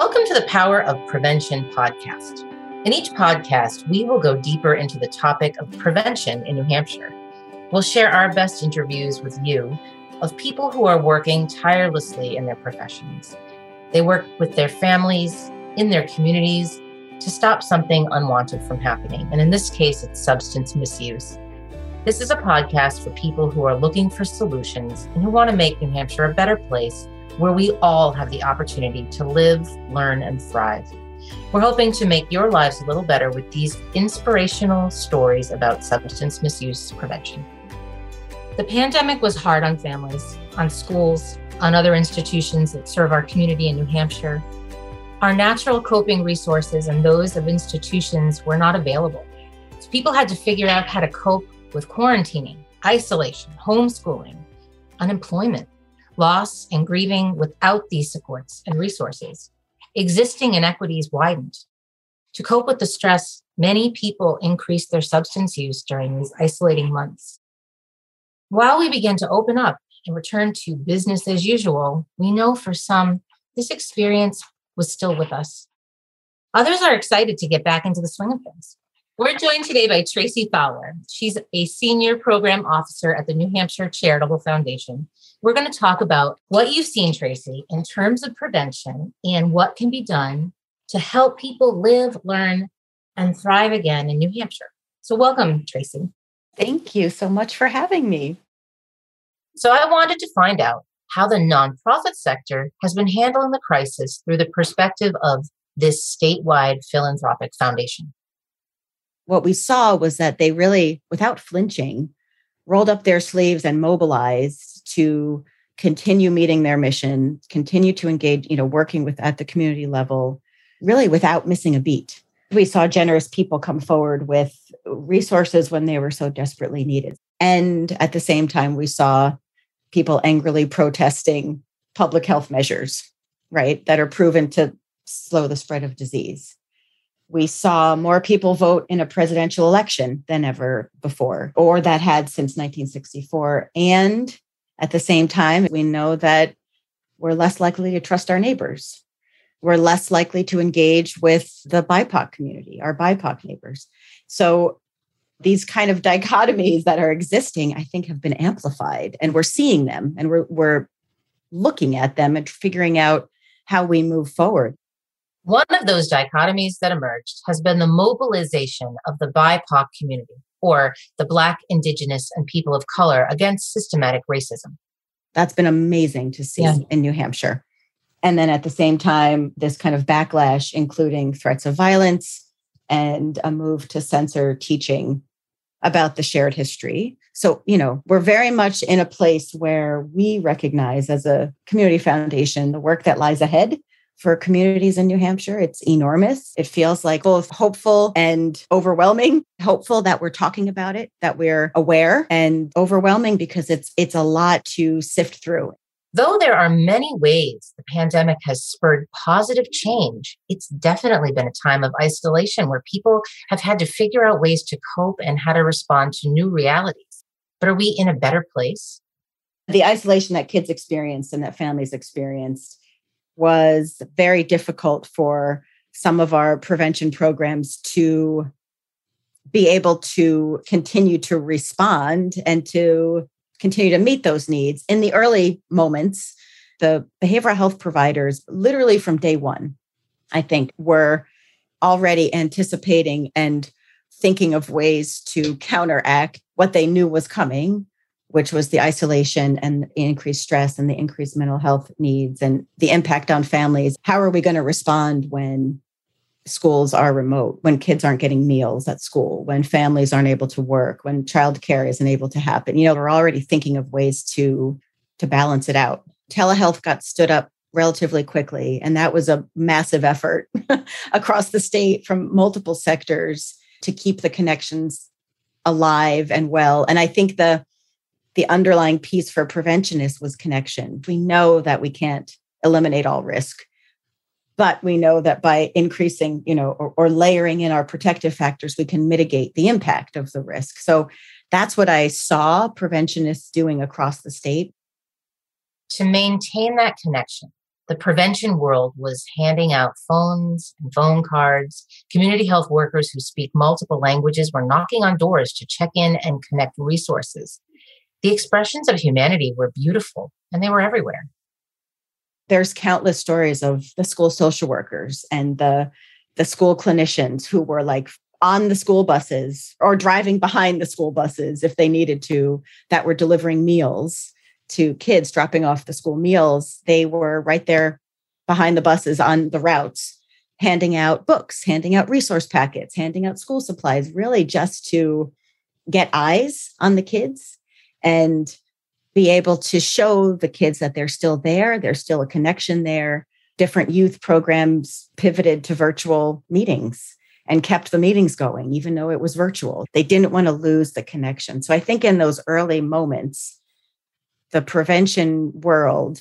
Welcome to the Power of Prevention podcast. In each podcast, we will go deeper into the topic of prevention in New Hampshire. We'll share our best interviews with you of people who are working tirelessly in their professions. They work with their families, in their communities, to stop something unwanted from happening. And in this case, it's substance misuse. This is a podcast for people who are looking for solutions and who want to make New Hampshire a better place where we all have the opportunity to live, learn, and thrive. We're hoping to make your lives a little better with these inspirational stories about substance misuse prevention. The pandemic was hard on families, on schools, on other institutions that serve our community in New Hampshire. Our natural coping resources and those of institutions were not available. So people had to figure out how to cope with quarantining, isolation, homeschooling, unemployment, loss, and grieving without these supports and resources. Existing inequities widened. To cope with the stress, many people increased their substance use during these isolating months. While we began to open up and return to business as usual, we know for some this experience was still with us. Others are excited to get back into the swing of things. We're joined today by Traci Fowler. She's a senior program officer at the New Hampshire Charitable Foundation. We're going to talk about what you've seen, Traci, in terms of prevention and what can be done to help people live, learn, and thrive again in New Hampshire. So, welcome, Traci. Thank you so much for having me. So, I wanted to find out how the nonprofit sector has been handling the crisis through the perspective of this statewide philanthropic foundation what we saw was that they really, without flinching, rolled up their sleeves and mobilized to continue meeting their mission, continue to engage, you know, working with at the community level, really without missing a beat. We saw generous people come forward with resources when they were so desperately needed. And at the same time, we saw people angrily protesting public health measures, right, that are proven to slow the spread of disease we saw more people vote in a presidential election than ever before, or that had since 1964. And at the same time, we know that we're less likely to trust our neighbors. We're less likely to engage with the BIPOC community, our BIPOC neighbors. So these kind of dichotomies that are existing, I think, have been amplified, and we're seeing them, and we're we're looking at them and figuring out how we move forward. One of those dichotomies that emerged has been the mobilization of the BIPOC community, or the Black, Indigenous, and people of color against systematic racism. That's been amazing to see yeah. in New Hampshire. And then at the same time, this kind of backlash, including threats of violence and a move to censor teaching about the shared history. So, you know, we're very much in a place where we recognize as a community foundation the work that lies ahead for communities in New Hampshire. It's enormous. It feels like both hopeful and overwhelming. Hopeful that we're talking about it, that we're aware, and overwhelming because it's it's a lot to sift through. Though there are many ways the pandemic has spurred positive change, it's definitely been a time of isolation where people have had to figure out ways to cope and how to respond to new realities. But are we in a better place? The isolation that kids experienced and that families experienced was very difficult for some of our prevention programs to be able to continue to respond and to continue to meet those needs. In the early moments, the behavioral health providers, literally from day one, I think, were already anticipating and thinking of ways to counteract what they knew was coming which was the isolation and the increased stress and the increased mental health needs and the impact on families. How are we going to respond when schools are remote, when kids aren't getting meals at school, when families aren't able to work, when childcare isn't able to happen? You know, we're already thinking of ways to to balance it out. Telehealth got stood up relatively quickly and that was a massive effort across the state from multiple sectors to keep the connections alive and well. And I think the the underlying piece for preventionists was connection. We know that we can't eliminate all risk, but we know that by increasing, you know, or, or layering in our protective factors, we can mitigate the impact of the risk. So that's what I saw preventionists doing across the state. To maintain that connection, the prevention world was handing out phones and phone cards. Community health workers who speak multiple languages were knocking on doors to check in and connect resources. The expressions of humanity were beautiful and they were everywhere. There's countless stories of the school social workers and the the school clinicians who were like on the school buses or driving behind the school buses if they needed to that were delivering meals to kids dropping off the school meals, they were right there behind the buses on the routes, handing out books, handing out resource packets, handing out school supplies, really just to get eyes on the kids and be able to show the kids that they're still there, there's still a connection there. Different youth programs pivoted to virtual meetings and kept the meetings going, even though it was virtual. They didn't want to lose the connection. So I think in those early moments, the prevention world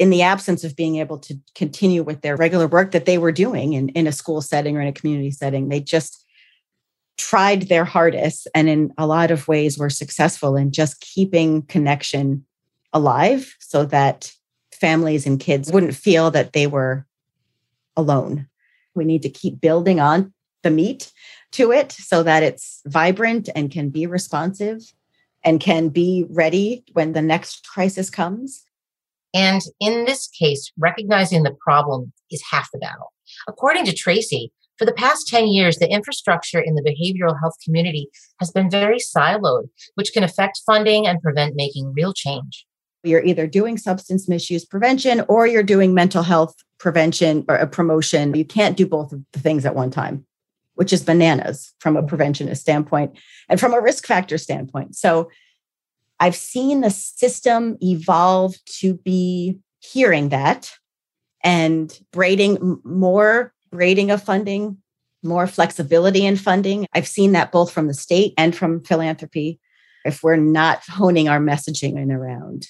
in the absence of being able to continue with their regular work that they were doing in, in a school setting or in a community setting they just tried their hardest and in a lot of ways were successful in just keeping connection alive so that families and kids wouldn't feel that they were alone we need to keep building on the meat to it so that it's vibrant and can be responsive and can be ready when the next crisis comes. And in this case, recognizing the problem is half the battle. According to Traci, for the past 10 years, the infrastructure in the behavioral health community has been very siloed, which can affect funding and prevent making real change. You're either doing substance misuse prevention or you're doing mental health prevention or a promotion. You can't do both of the things at one time which is bananas from a preventionist standpoint and from a risk factor standpoint. So I've seen the system evolve to be hearing that and braiding more braiding of funding, more flexibility in funding. I've seen that both from the state and from philanthropy. If we're not honing our messaging and around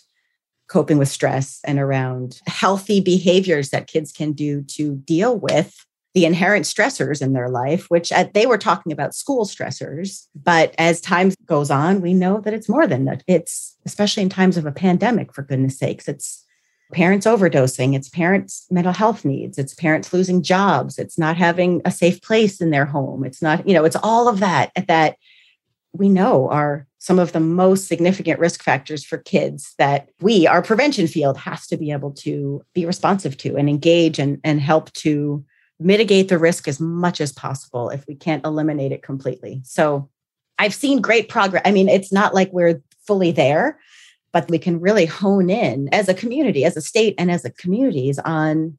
coping with stress and around healthy behaviors that kids can do to deal with the inherent stressors in their life, which uh, they were talking about school stressors. But as time goes on, we know that it's more than that. It's especially in times of a pandemic, for goodness sakes, it's parents overdosing, it's parents' mental health needs, it's parents losing jobs, it's not having a safe place in their home. It's not, you know, it's all of that that we know are some of the most significant risk factors for kids that we, our prevention field, has to be able to be responsive to and engage and, and help to mitigate the risk as much as possible if we can't eliminate it completely. So I've seen great progress. I mean, it's not like we're fully there, but we can really hone in as a community, as a state, and as a communities on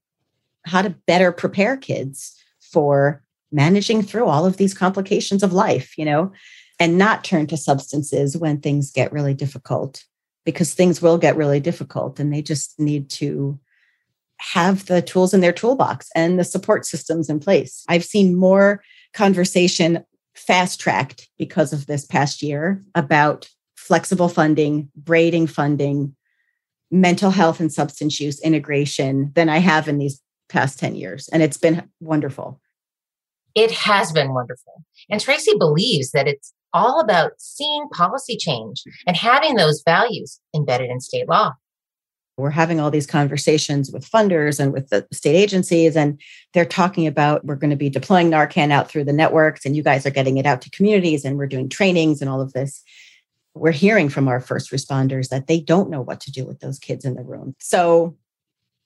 how to better prepare kids for managing through all of these complications of life, you know, and not turn to substances when things get really difficult because things will get really difficult and they just need to have the tools in their toolbox and the support systems in place. I've seen more conversation fast tracked because of this past year about flexible funding, braiding funding, mental health and substance use integration than I have in these past 10 years. And it's been wonderful. It has been wonderful. And Traci believes that it's all about seeing policy change and having those values embedded in state law we're having all these conversations with funders and with the state agencies and they're talking about we're going to be deploying narcan out through the networks and you guys are getting it out to communities and we're doing trainings and all of this we're hearing from our first responders that they don't know what to do with those kids in the room. So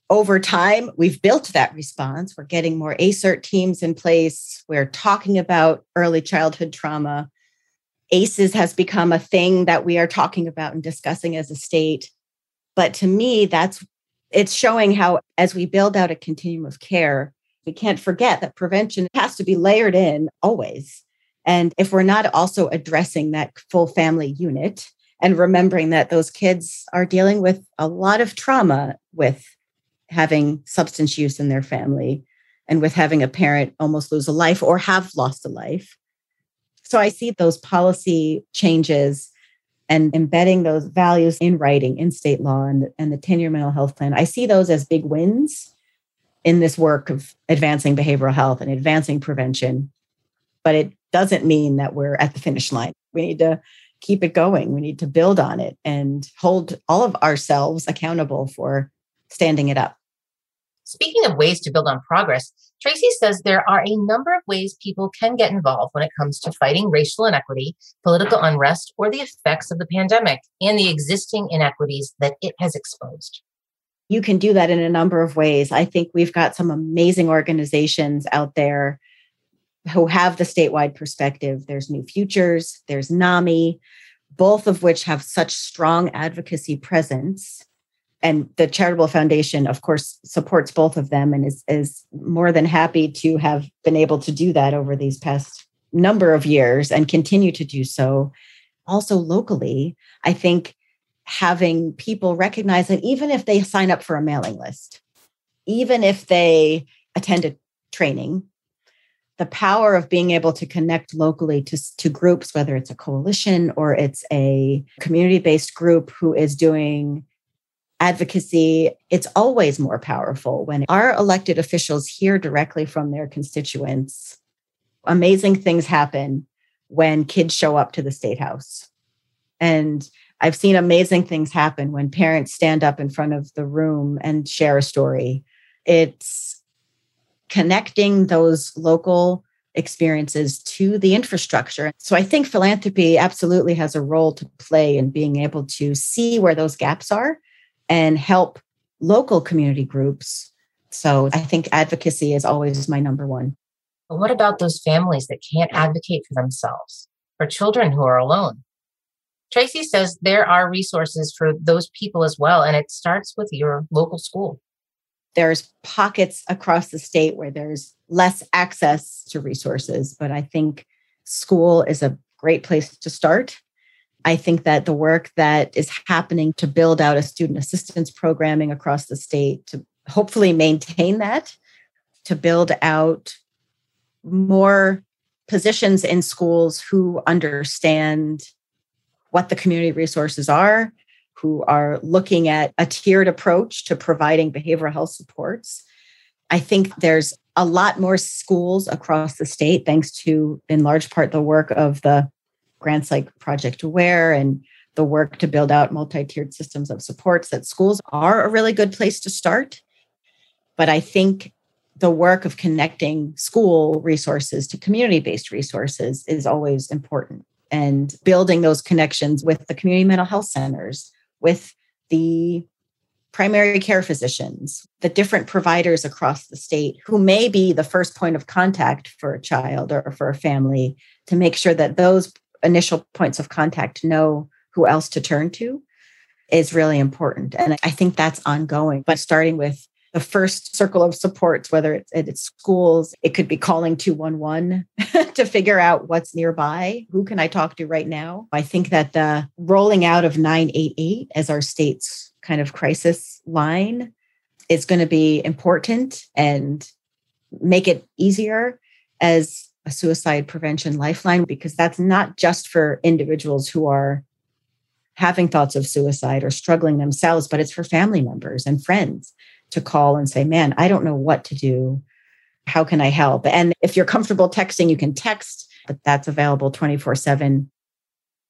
over time we've built that response. We're getting more acert teams in place. We're talking about early childhood trauma. Aces has become a thing that we are talking about and discussing as a state. But to me, that's it's showing how as we build out a continuum of care, we can't forget that prevention has to be layered in always. And if we're not also addressing that full family unit and remembering that those kids are dealing with a lot of trauma with having substance use in their family and with having a parent almost lose a life or have lost a life. So I see those policy changes and embedding those values in writing in state law and, and the 10 year mental health plan, I see those as big wins in this work of advancing behavioral health and advancing prevention. But it doesn't mean that we're at the finish line. We need to keep it going. We need to build on it and hold all of ourselves accountable for standing it up. Speaking of ways to build on progress, Traci says there are a number of ways people can get involved when it comes to fighting racial inequity, political unrest, or the effects of the pandemic and the existing inequities that it has exposed. You can do that in a number of ways. I think we've got some amazing organizations out there who have the statewide perspective. There's New Futures, there's NAMI, both of which have such strong advocacy presence and the charitable foundation of course supports both of them and is, is more than happy to have been able to do that over these past number of years and continue to do so also locally i think having people recognize that even if they sign up for a mailing list even if they attend a training the power of being able to connect locally to, to groups whether it's a coalition or it's a community-based group who is doing advocacy, it's always more powerful when our elected officials hear directly from their constituents. Amazing things happen when kids show up to the state house. And I've seen amazing things happen when parents stand up in front of the room and share a story. It's connecting those local experiences to the infrastructure. So I think philanthropy absolutely has a role to play in being able to see where those gaps are and help local community groups. So I think advocacy is always my number one. But what about those families that can't advocate for themselves or children who are alone? Traci says there are resources for those people as well, and it starts with your local school. There's pockets across the state where there's less access to resources, but I think school is a great place to start. I think that the work that is happening to build out a student assistance programming across the state to hopefully maintain that, to build out more positions in schools who understand what the community resources are, who are looking at a tiered approach to providing behavioral health supports. I think there's a lot more schools across the state, thanks to, in large part, the work of the grants like Project Aware and the work to build out multi tiered systems of supports, that schools are a really good place to start. But I think the work of connecting school resources to community based resources is always important. And building those connections with the community mental health centers, with the primary care physicians, the different providers across the state who may be the first point of contact for a child or for a family to make sure that those initial points of contact know who else to turn to is really important. And I think that's ongoing, but starting with the first circle of supports, whether it's at its schools, it could be calling 211 to figure out what's nearby. Who can I talk to right now? I think that the rolling out of 988 as our state's kind of crisis line is going to be important and make it easier as a suicide prevention lifeline because that's not just for individuals who are having thoughts of suicide or struggling themselves, but it's for family members and friends to call and say, Man, I don't know what to do. How can I help? And if you're comfortable texting, you can text, but that's available 24 7.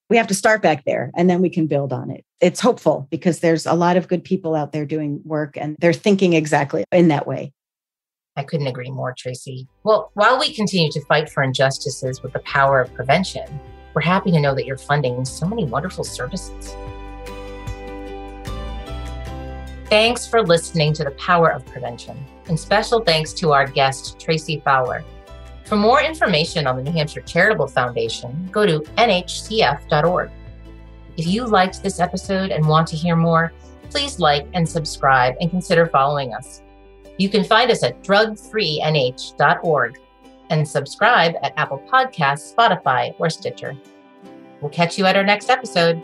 We have to start back there and then we can build on it. It's hopeful because there's a lot of good people out there doing work and they're thinking exactly in that way. I couldn't agree more, Traci. Well, while we continue to fight for injustices with the power of prevention, we're happy to know that you're funding so many wonderful services. Thanks for listening to The Power of Prevention, and special thanks to our guest, Traci Fowler. For more information on the New Hampshire Charitable Foundation, go to nhcf.org. If you liked this episode and want to hear more, please like and subscribe and consider following us. You can find us at drugfreenh.org and subscribe at Apple Podcasts, Spotify, or Stitcher. We'll catch you at our next episode.